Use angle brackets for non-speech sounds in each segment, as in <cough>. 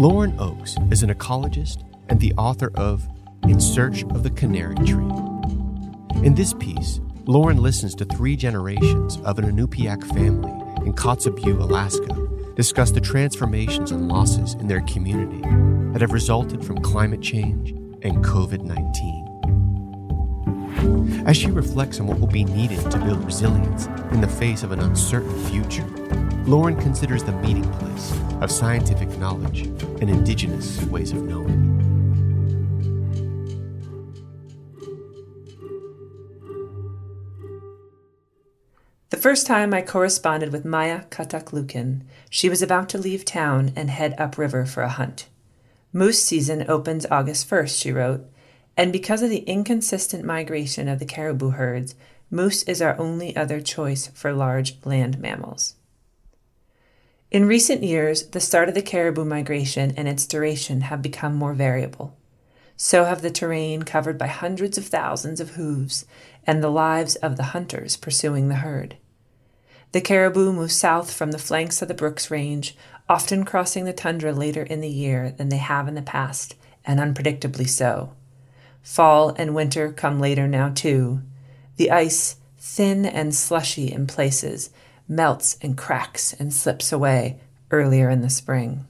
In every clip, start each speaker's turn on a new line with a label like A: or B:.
A: Lauren Oakes is an ecologist and the author of In Search of the Canary Tree. In this piece, Lauren listens to three generations of an Inupiaq family in Kotzebue, Alaska, discuss the transformations and losses in their community that have resulted from climate change and COVID 19. As she reflects on what will be needed to build resilience in the face of an uncertain future, Lauren considers the meeting place of scientific knowledge and indigenous ways of knowing.
B: The first time I corresponded with Maija Katak Lukin, she was about to leave town and head upriver for a hunt. Moose season opens August 1st, she wrote, and because of the inconsistent migration of the caribou herds, moose is our only other choice for large land mammals. In recent years, the start of the caribou migration and its duration have become more variable. So have the terrain covered by hundreds of thousands of hooves and the lives of the hunters pursuing the herd. The caribou move south from the flanks of the Brooks Range, often crossing the tundra later in the year than they have in the past, and unpredictably so. Fall and winter come later now, too. The ice, thin and slushy in places, melts and cracks and slips away earlier in the spring.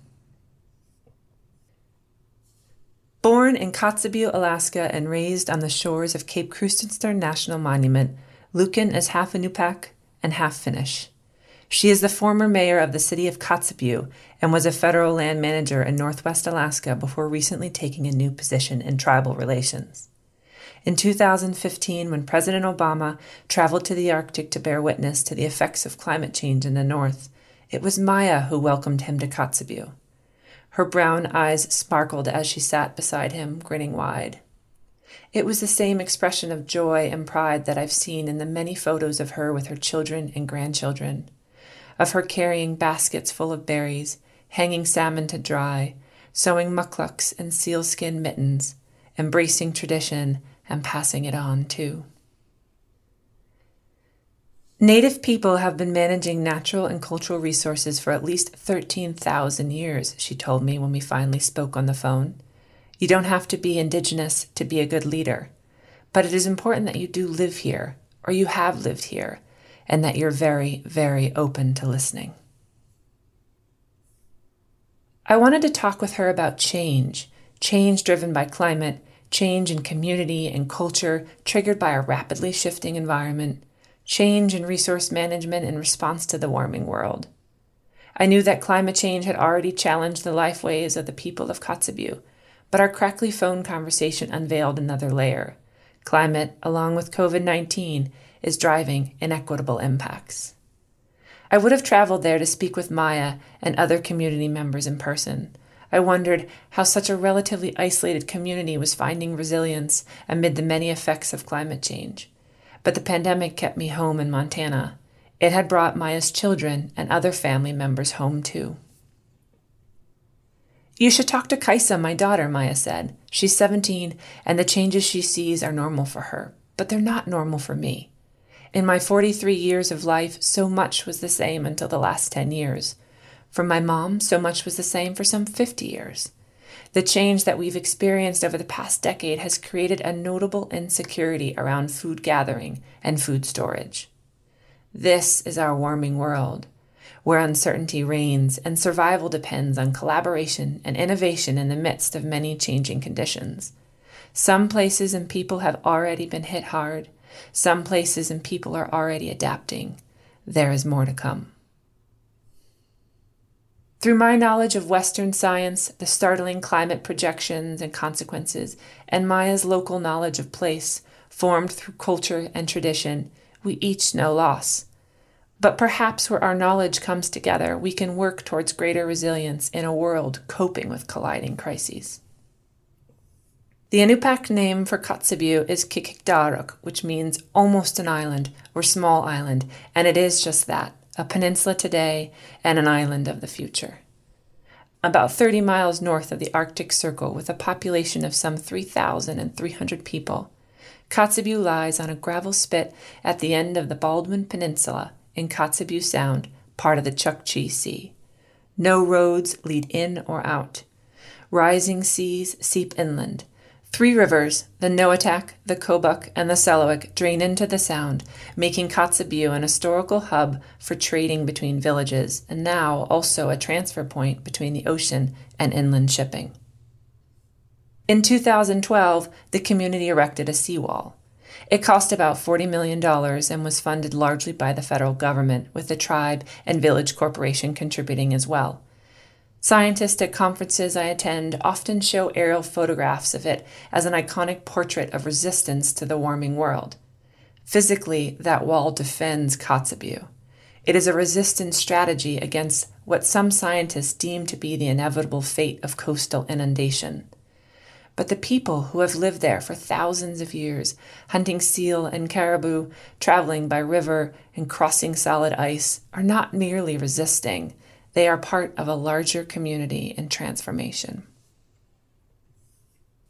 B: Born in Kotzebue, Alaska, and raised on the shores of Cape Krusenstern National Monument, Lukin is half Inupiaq and half Finnish. She is the former mayor of the city of Kotzebue and was a federal land manager in northwest Alaska before recently taking a new position in tribal relations. In 2015, when President Obama traveled to the Arctic to bear witness to the effects of climate change in the North, it was Maija who welcomed him to Kotzebue. Her brown eyes sparkled as she sat beside him, grinning wide. It was the same expression of joy and pride that I've seen in the many photos of her with her children and grandchildren, of her carrying baskets full of berries, hanging salmon to dry, sewing mukluks and sealskin mittens, embracing tradition and passing it on too. Native people have been managing natural and cultural resources for at least 13,000 years, she told me when we finally spoke on the phone. You don't have to be indigenous to be a good leader, but it is important that you do live here, or you have lived here, and that you're very, very open to listening. I wanted to talk with her about change, change driven by climate, change in community and culture triggered by a rapidly shifting environment, change in resource management in response to the warming world. I knew that climate change had already challenged the lifeways of the people of Kotzebue, but our crackly phone conversation unveiled another layer. Climate, along with COVID 19, is driving inequitable impacts. I would have traveled there to speak with Maija and other community members in person, I wondered how such a relatively isolated community was finding resilience amid the many effects of climate change. But the pandemic kept me home in Montana. It had brought Maija's children and other family members home too. You should talk to Kaisa, my daughter, Maija said. She's 17, and the changes she sees are normal for her, but they're not normal for me. In my 43 years of life, so much was the same until the last 10 years. For my mom, so much was the same for some 50 years. The change that we've experienced over the past decade has created a notable insecurity around food gathering and food storage. This is our warming world, where uncertainty reigns and survival depends on collaboration and innovation in the midst of many changing conditions. Some places and people have already been hit hard. Some places and people are already adapting. There is more to come. Through my knowledge of Western science, the startling climate projections and consequences, and Maija's local knowledge of place, formed through culture and tradition, we each know loss. But perhaps where our knowledge comes together, we can work towards greater resilience in a world coping with colliding crises. The Inupiaq name for Kotzebue is Qikiqtaġruk, which means almost an island or small island, and it is just that a peninsula today and an island of the future. About 30 miles north of the Arctic Circle, with a population of some 3,300 people, Kotzebue lies on a gravel spit at the end of the Baldwin Peninsula in Kotzebue Sound, part of the Chukchi Sea. No roads lead in or out. Rising seas seep inland, Three rivers, the Noatak, the Kobuk, and the Selawik, drain into the Sound, making Kotzebue an historical hub for trading between villages, and now also a transfer point between the ocean and inland shipping. In 2012, the community erected a seawall. It cost about $40 million and was funded largely by the federal government, with the tribe and village corporation contributing as well. Scientists at conferences I attend often show aerial photographs of it as an iconic portrait of resistance to the warming world. Physically, that wall defends Kotzebue. It is a resistance strategy against what some scientists deem to be the inevitable fate of coastal inundation. But the people who have lived there for thousands of years, hunting seal and caribou, traveling by river, and crossing solid ice, are not merely resisting they are part of a larger community in transformation.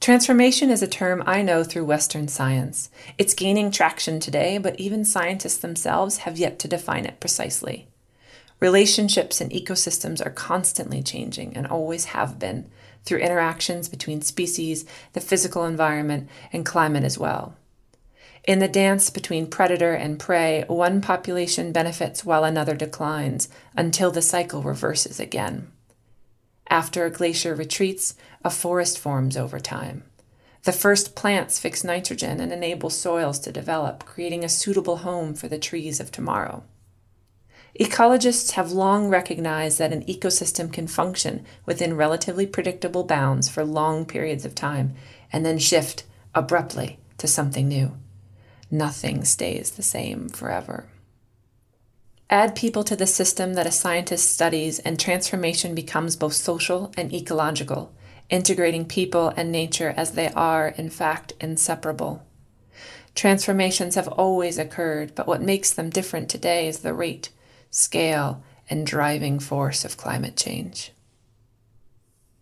B: Transformation is a term I know through Western science. It's gaining traction today, but even scientists themselves have yet to define it precisely. Relationships and ecosystems are constantly changing and always have been through interactions between species, the physical environment, and climate as well. In the dance between predator and prey, one population benefits while another declines until the cycle reverses again. After a glacier retreats, a forest forms over time. The first plants fix nitrogen and enable soils to develop, creating a suitable home for the trees of tomorrow. Ecologists have long recognized that an ecosystem can function within relatively predictable bounds for long periods of time and then shift abruptly to something new nothing stays the same forever. Add people to the system that a scientist studies, and transformation becomes both social and ecological, integrating people and nature as they are, in fact, inseparable. Transformations have always occurred, but what makes them different today is the rate, scale, and driving force of climate change.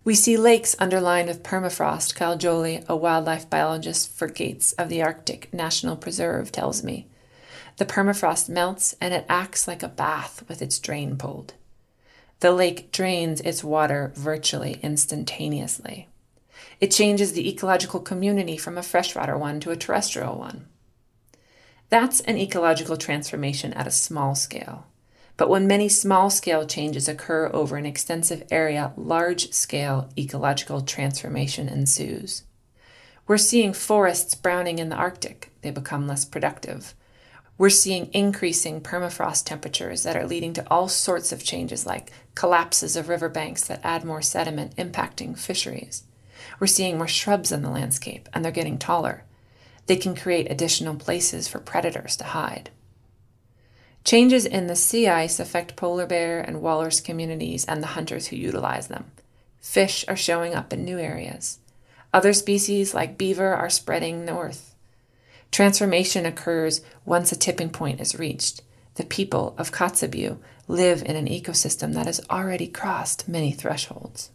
B: We see lakes underlined with permafrost, Kyle Joly, a wildlife biologist for Gates of the Arctic National Preserve, tells me. The permafrost melts and it acts like a bath with its drain pulled. The lake drains its water virtually instantaneously. It changes the ecological community from a freshwater one to a terrestrial one. That's an ecological transformation at a small scale. But when many small scale changes occur over an extensive area, large scale ecological transformation ensues. We're seeing forests browning in the Arctic, they become less productive. We're seeing increasing permafrost temperatures that are leading to all sorts of changes like collapses of riverbanks that add more sediment, impacting fisheries. We're seeing more shrubs in the landscape, and they're getting taller. They can create additional places for predators to hide. Changes in the sea ice affect polar bear and walrus communities and the hunters who utilize them. Fish are showing up in new areas. Other species, like beaver, are spreading north. Transformation occurs once a tipping point is reached. The people of Kotzebue live in an ecosystem that has already crossed many thresholds.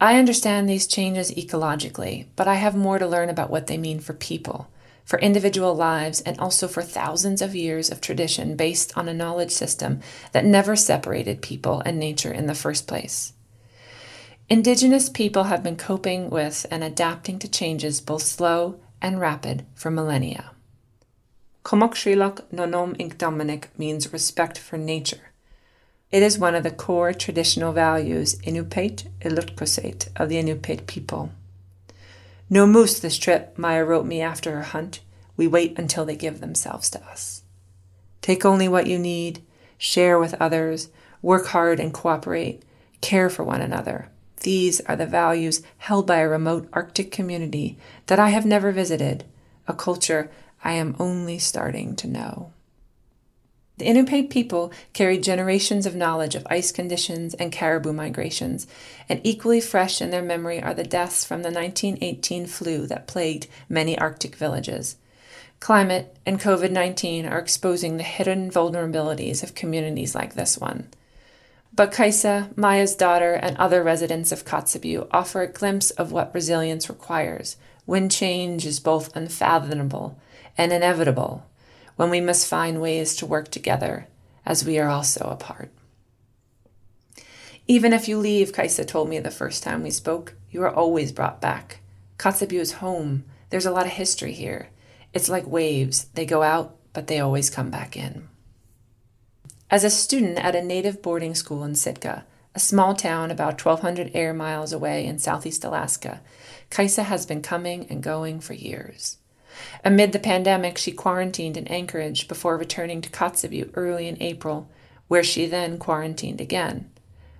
B: I understand these changes ecologically, but I have more to learn about what they mean for people for individual lives, and also for thousands of years of tradition based on a knowledge system that never separated people and nature in the first place. Indigenous people have been coping with and adapting to changes both slow and rapid for millennia. Komokshilak nonom inkdominik means respect for nature. It is one of the core traditional values Inupiat Ilitqusiat of the Inupiat people. No moose this trip, Maija wrote me after her hunt. We wait until they give themselves to us. Take only what you need, share with others, work hard and cooperate, care for one another. These are the values held by a remote Arctic community that I have never visited, a culture I am only starting to know. The Inupiat people carried generations of knowledge of ice conditions and caribou migrations, and equally fresh in their memory are the deaths from the 1918 flu that plagued many Arctic villages. Climate and COVID 19 are exposing the hidden vulnerabilities of communities like this one. But Kaisa, Maija's daughter, and other residents of Kotzebue offer a glimpse of what resilience requires when change is both unfathomable and inevitable, when we must find ways to work together as we are also apart. Even if you leave, Kaisa told me the first time we spoke, you are always brought back. Kotzebue is home. There's a lot of history here. It's like waves. They go out, but they always come back in. As a student at a native boarding school in Sitka, a small town about 1,200 air miles away in southeast Alaska, Kaisa has been coming and going for years. Amid the pandemic, she quarantined in Anchorage before returning to Kotzebue early in April, where she then quarantined again.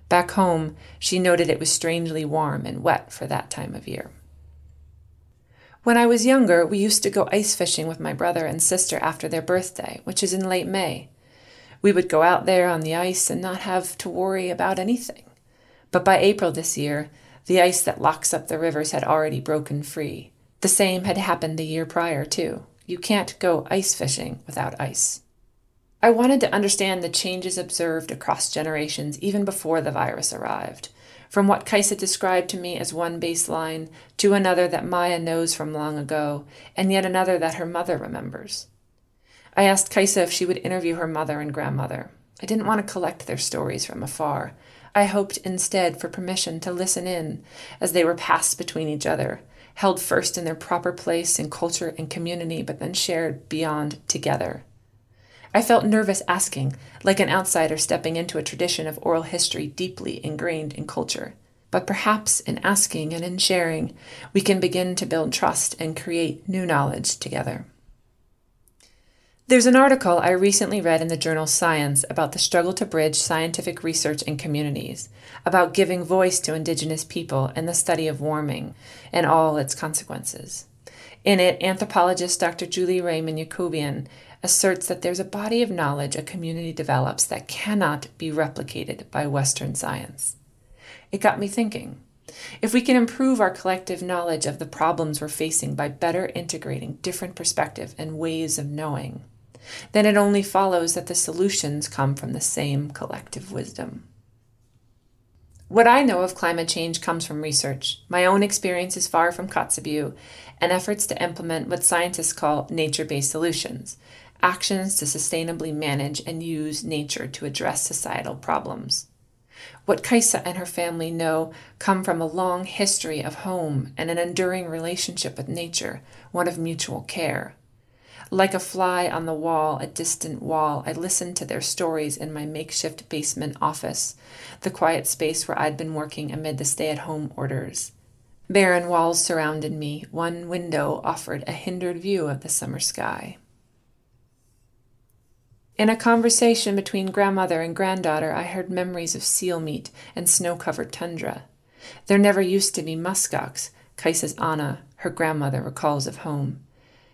B: Back home, she noted it was strangely warm and wet for that time of year. When I was younger, we used to go ice fishing with my brother and sister after their birthday, which is in late May. We would go out there on the ice and not have to worry about anything. But by April this year, the ice that locks up the rivers had already broken free. The same had happened the year prior, too. You can't go ice fishing without ice. I wanted to understand the changes observed across generations even before the virus arrived. From what Kaisa described to me as one baseline to another that Maija knows from long ago, and yet another that her mother remembers. I asked Kaisa if she would interview her mother and grandmother. I didn't want to collect their stories from afar. I hoped instead for permission to listen in as they were passed between each other, held first in their proper place in culture and community, but then shared beyond together. I felt nervous asking, like an outsider stepping into a tradition of oral history deeply ingrained in culture. But perhaps in asking and in sharing, we can begin to build trust and create new knowledge together. There's an article I recently read in the journal Science about the struggle to bridge scientific research in communities, about giving voice to Indigenous people and the study of warming and all its consequences. In it, anthropologist Dr. Julie Raymond-Yakoubian asserts that there's a body of knowledge a community develops that cannot be replicated by Western science. It got me thinking. If we can improve our collective knowledge of the problems we're facing by better integrating different perspectives and ways of knowing, then it only follows that the solutions come from the same collective wisdom. What I know of climate change comes from research. My own experience is far from Kotzebue, and efforts to implement what scientists call nature based solutions actions to sustainably manage and use nature to address societal problems. What Kaisa and her family know come from a long history of home and an enduring relationship with nature, one of mutual care. Like a fly on the wall, a distant wall, I listened to their stories in my makeshift basement office, the quiet space where I'd been working amid the stay at home orders. Barren walls surrounded me, one window offered a hindered view of the summer sky. In a conversation between grandmother and granddaughter, I heard memories of seal meat and snow covered tundra. There never used to be muskox, Kaisa's Anna, her grandmother, recalls of home.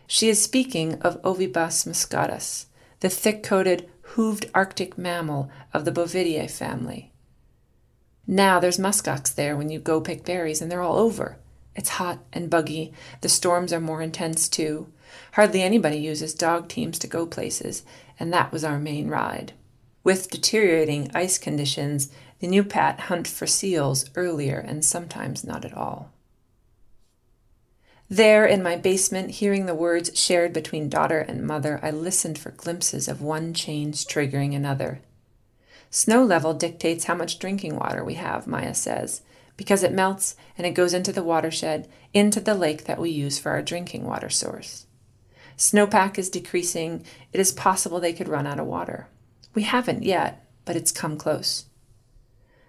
B: She is speaking of Ovibos moschatus, the thick coated, hooved Arctic mammal of the Bovidae family. Now there's muskox there when you go pick berries, and they're all over. It's hot and buggy. The storms are more intense, too. Hardly anybody uses dog teams to go places, and that was our main ride. With deteriorating ice conditions, the Inupiat hunt for seals earlier and sometimes not at all. There in my basement, hearing the words shared between daughter and mother, I listened for glimpses of one change triggering another. Snow level dictates how much drinking water we have, Maija says, because it melts and it goes into the watershed, into the lake that we use for our drinking water source. Snowpack is decreasing. It is possible they could run out of water. We haven't yet, but it's come close.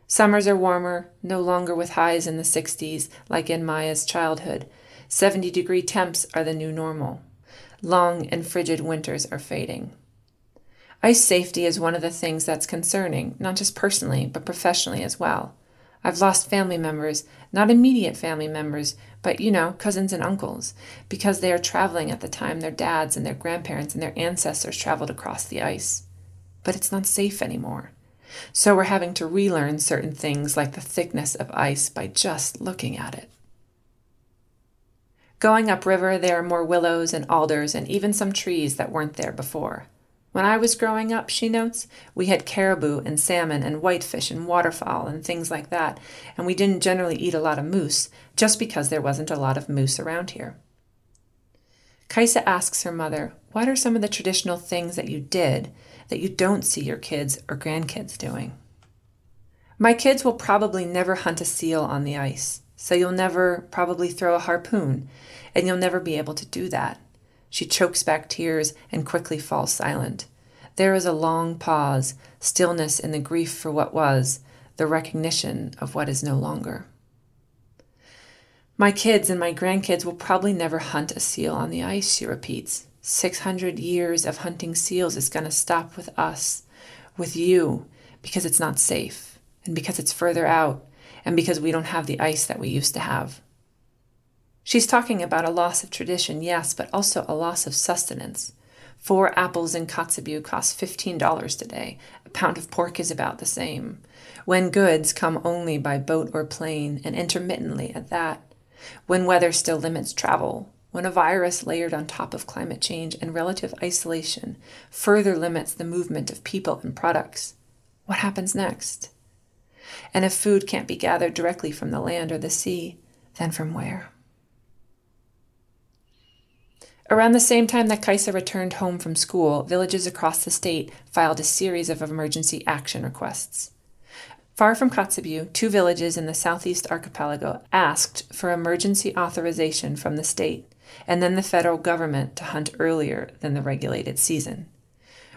B: Summers are warmer, no longer with highs in the 60s like in Maija's childhood, 70 degree temps are the new normal. Long and frigid winters are fading. Ice safety is one of the things that's concerning, not just personally, but professionally as well. I've lost family members, not immediate family members, but you know, cousins and uncles, because they are traveling at the time their dads and their grandparents and their ancestors traveled across the ice. but it's not safe anymore. So we're having to relearn certain things like the thickness of ice by just looking at it. Going upriver, there are more willows and alders and even some trees that weren't there before. When I was growing up, she notes, we had caribou and salmon and whitefish and waterfowl and things like that, and we didn't generally eat a lot of moose just because there wasn't a lot of moose around here. Kaisa asks her mother, What are some of the traditional things that you did that you don't see your kids or grandkids doing? My kids will probably never hunt a seal on the ice, so you'll never probably throw a harpoon, and you'll never be able to do that. She chokes back tears and quickly falls silent. There is a long pause, stillness in the grief for what was, the recognition of what is no longer. My kids and my grandkids will probably never hunt a seal on the ice, she repeats. 600 years of hunting seals is going to stop with us, with you, because it's not safe, and because it's further out, and because we don't have the ice that we used to have. She's talking about a loss of tradition, yes, but also a loss of sustenance. Four apples in Kotzebue cost $15 today. A pound of pork is about the same. When goods come only by boat or plane, and intermittently at that, when weather still limits travel, when a virus layered on top of climate change and relative isolation further limits the movement of people and products, what happens next? And if food can't be gathered directly from the land or the sea, then from where? Around the same time that Kaisa returned home from school, villages across the state filed a series of emergency action requests. Far from Kotzebue, two villages in the southeast archipelago asked for emergency authorization from the state and then the federal government to hunt earlier than the regulated season.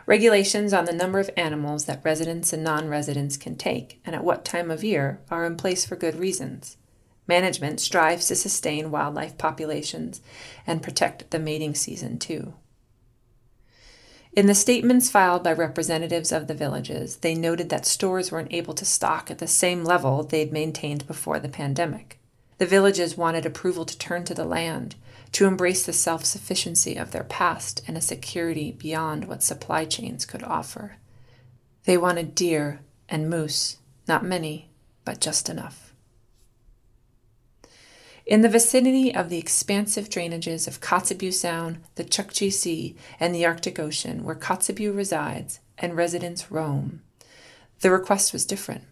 B: Regulations on the number of animals that residents and non residents can take and at what time of year are in place for good reasons. Management strives to sustain wildlife populations and protect the mating season, too. In the statements filed by representatives of the villages, they noted that stores weren't able to stock at the same level they'd maintained before the pandemic. The villages wanted approval to turn to the land, to embrace the self sufficiency of their past and a security beyond what supply chains could offer. They wanted deer and moose, not many, but just enough. In the vicinity of the expansive drainages of Kotzebue Sound, the Chukchi Sea, and the Arctic Ocean, where Kotzebue resides and residents roam, the request was different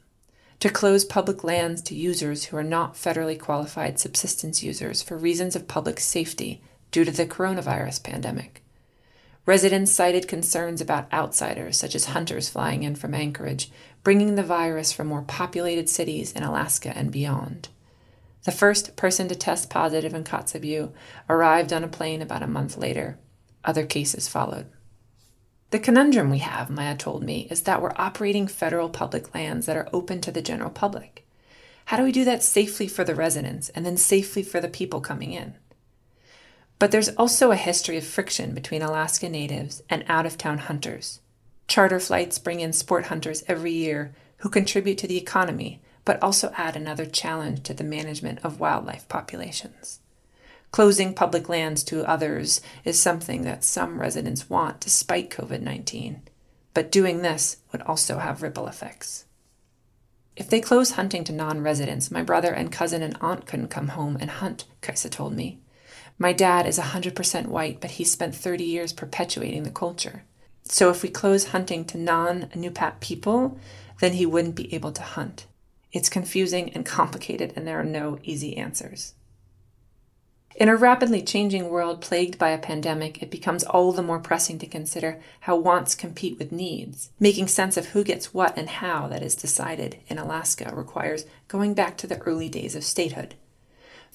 B: to close public lands to users who are not federally qualified subsistence users for reasons of public safety due to the coronavirus pandemic. Residents cited concerns about outsiders, such as hunters flying in from Anchorage, bringing the virus from more populated cities in Alaska and beyond. The first person to test positive in Kotzebue arrived on a plane about a month later. Other cases followed. The conundrum we have, Maija told me, is that we're operating federal public lands that are open to the general public. How do we do that safely for the residents and then safely for the people coming in? But there's also a history of friction between Alaska natives and out of town hunters. Charter flights bring in sport hunters every year who contribute to the economy but also add another challenge to the management of wildlife populations. Closing public lands to others is something that some residents want despite COVID 19, but doing this would also have ripple effects. If they close hunting to non residents, my brother and cousin and aunt couldn't come home and hunt, Kaisa told me. My dad is 100% white, but he spent 30 years perpetuating the culture. So if we close hunting to non Nupat people, then he wouldn't be able to hunt. It's confusing and <laughs> complicated, and there are no easy answers. In a rapidly changing world plagued by a pandemic, it becomes all the more pressing to consider how wants compete with needs. Making sense of who gets what and how that is decided in Alaska requires going back to the early days of statehood.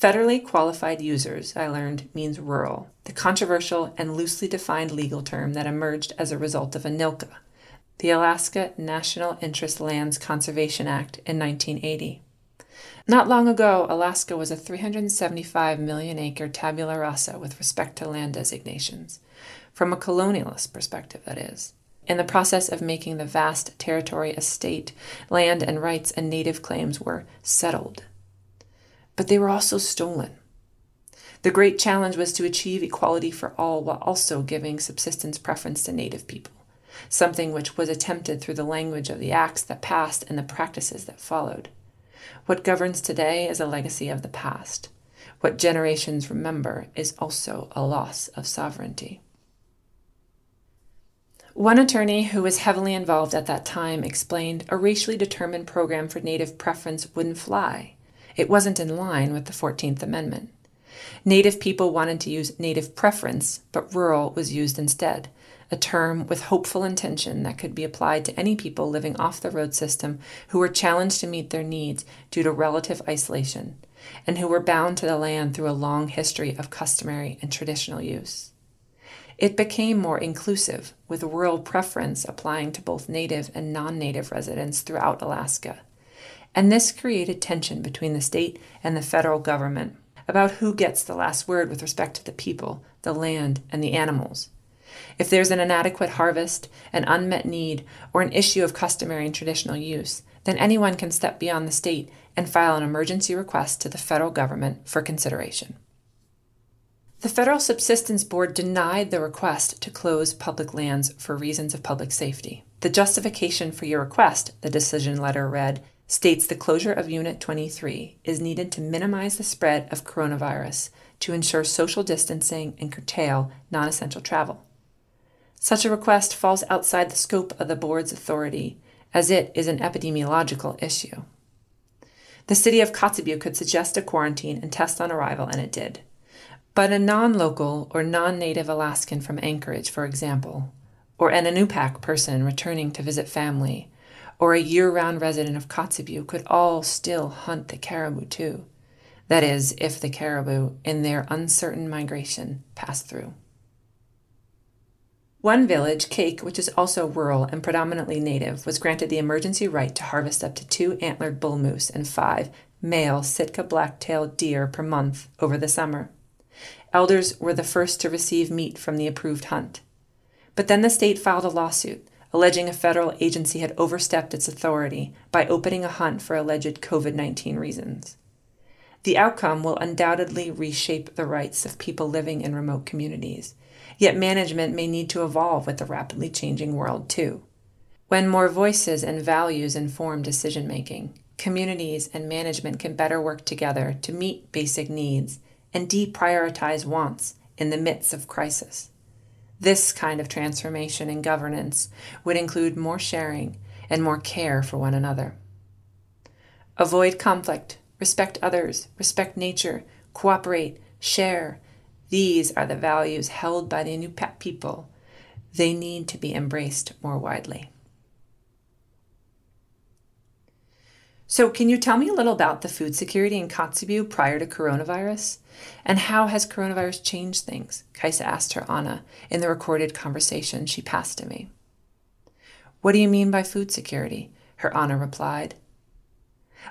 B: Federally qualified users, I learned, means rural, the controversial and loosely defined legal term that emerged as a result of ANILCA, the Alaska National Interest Lands Conservation Act in 1980. Not long ago, Alaska was a 375 million acre tabula rasa with respect to land designations, from a colonialist perspective, that is. In the process of making the vast territory a state, land and rights and native claims were settled. But they were also stolen. The great challenge was to achieve equality for all while also giving subsistence preference to native people. something which was attempted through the language of the acts that passed and the practices that followed. What governs today is a legacy of the past. What generations remember is also a loss of sovereignty. One attorney who was heavily involved at that time explained a racially determined program for Native preference wouldn't fly. It wasn't in line with the 14th Amendment. Native people wanted to use native preference, but rural was used instead, a term with hopeful intention that could be applied to any people living off the road system who were challenged to meet their needs due to relative isolation, and who were bound to the land through a long history of customary and traditional use. It became more inclusive, with rural preference applying to both native and non native residents throughout Alaska. And this created tension between the state and the federal government about who gets the last word with respect to the people, the land, and the animals. If there's an inadequate harvest, an unmet need, or an issue of customary and traditional use, then anyone can step beyond the state and file an emergency request to the federal government for consideration. The Federal Subsistence Board denied the request to close public lands for reasons of public safety. The justification for your request, the decision letter read, states the closure of Unit 23 is needed to minimize the spread of coronavirus to ensure social distancing and curtail non essential travel. Such a request falls outside the scope of the board's authority, as it is an epidemiological issue. The city of Kotzebue could suggest a quarantine and test on arrival, and it did. But a non local or non native Alaskan from Anchorage, for example, or an Inupiaq person returning to visit family, or a year round resident of Kotzebue could all still hunt the caribou too. That is, if the caribou, in their uncertain migration, pass through. One village, Kake, which is also rural and predominantly native, was granted the emergency right to harvest up to two antlered bull moose and five male Sitka black-tailed deer per month over the summer. Elders were the first to receive meat from the approved hunt. But then the state filed a lawsuit alleging a federal agency had overstepped its authority by opening a hunt for alleged COVID 19 reasons. The outcome will undoubtedly reshape the rights of people living in remote communities, yet management may need to evolve with the rapidly changing world too. When more voices and values inform decision making, communities and management can better work together to meet basic needs and deprioritize wants in the midst of crisis. This kind of transformation in governance would include more sharing and more care for one another. Avoid conflict, respect others, respect nature, cooperate, share. These are the values held by the Inupiaq people. They need to be embraced more widely. So, can you tell me a little about the food security in Kotzebue prior to coronavirus? And how has coronavirus changed things? Kaisa asked her Anna in the recorded conversation she passed to me. What do you mean by food security? Her Anna replied.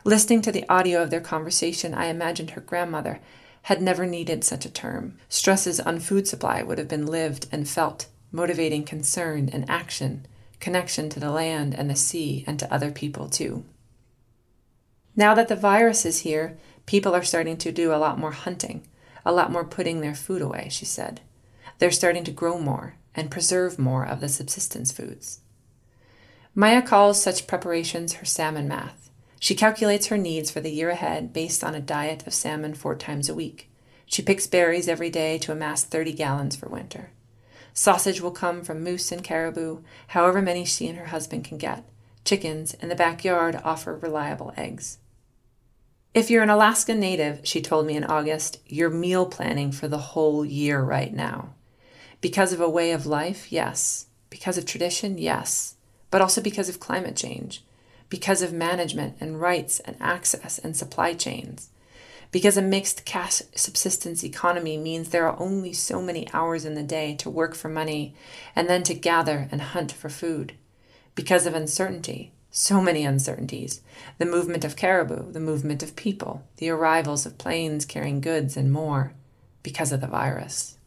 B: Listening to the audio of their conversation, I imagined her grandmother had never needed such a term. Stresses on food supply would have been lived and felt, motivating concern and action, connection to the land and the sea and to other people too. Now that the virus is here, people are starting to do a lot more hunting, a lot more putting their food away, she said. They're starting to grow more and preserve more of the subsistence foods. Maija calls such preparations her salmon math. She calculates her needs for the year ahead based on a diet of salmon four times a week. She picks berries every day to amass 30 gallons for winter. Sausage will come from moose and caribou, however many she and her husband can get. Chickens in the backyard offer reliable eggs. If you're an Alaska native, she told me in August, you're meal planning for the whole year right now. Because of a way of life, yes. Because of tradition, yes. But also because of climate change. Because of management and rights and access and supply chains. Because a mixed cash subsistence economy means there are only so many hours in the day to work for money and then to gather and hunt for food. Because of uncertainty, so many uncertainties the movement of caribou, the movement of people, the arrivals of planes carrying goods, and more because of the virus.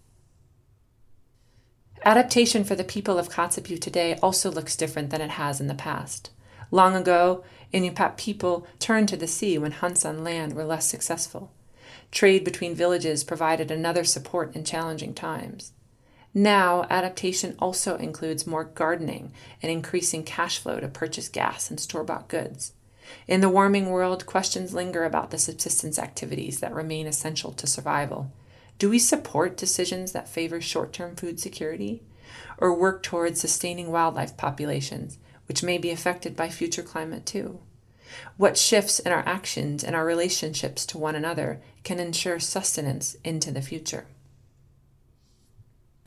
B: Adaptation for the people of Kotzebue today also looks different than it has in the past. Long ago, Inupiat people turned to the sea when hunts on land were less successful. Trade between villages provided another support in challenging times. Now, adaptation also includes more gardening and increasing cash flow to purchase gas and store bought goods. In the warming world, questions linger about the subsistence activities that remain essential to survival. Do we support decisions that favor short term food security? Or work towards sustaining wildlife populations, which may be affected by future climate too? What shifts in our actions and our relationships to one another can ensure sustenance into the future?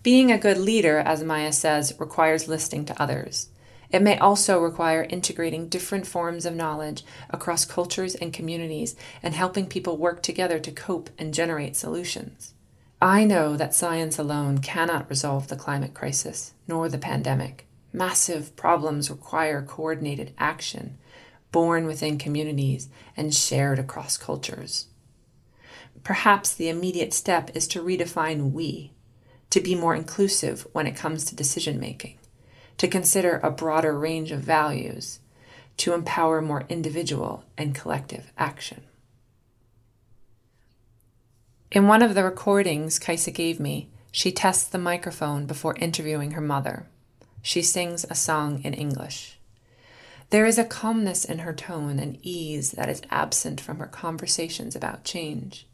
B: Being a good leader, as Maija says, requires listening to others. It may also require integrating different forms of knowledge across cultures and communities and helping people work together to cope and generate solutions. I know that science alone cannot resolve the climate crisis, nor the pandemic. Massive problems require coordinated action, born within communities and shared across cultures. Perhaps the immediate step is to redefine we to be more inclusive when it comes to decision making, to consider a broader range of values, to empower more individual and collective action. In one of the recordings Kaisa gave me, she tests the microphone before interviewing her mother. She sings a song in English. There is a calmness in her tone and ease that is absent from her conversations about change.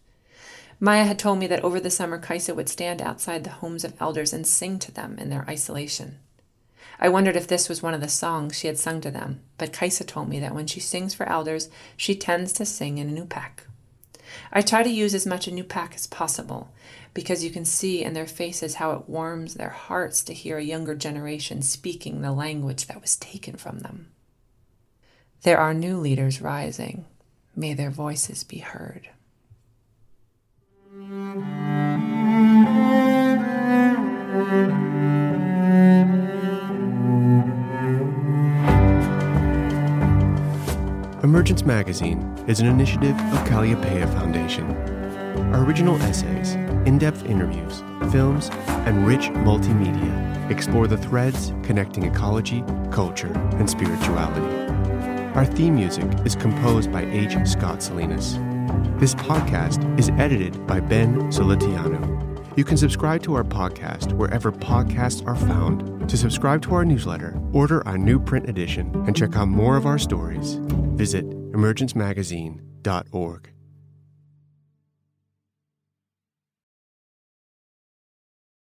B: Maija had told me that over the summer, Kaisa would stand outside the homes of elders and sing to them in their isolation. I wondered if this was one of the songs she had sung to them, but Kaisa told me that when she sings for elders, she tends to sing in Inupiaq. I try to use as much Inupiaq as possible because you can see in their faces how it warms their hearts to hear a younger generation speaking the language that was taken from them. There are new leaders rising. May their voices be heard.
A: Emergence Magazine is an initiative of Kalliopeia Foundation. Our original essays, in depth interviews, films, and rich multimedia explore the threads connecting ecology, culture, and spirituality. Our theme music is composed by H. Scott Salinas. This podcast is edited by Ben Solitiano. You can subscribe to our podcast wherever podcasts are found. To subscribe to our newsletter, order our new print edition, and check out more of our stories, visit emergencemagazine.org.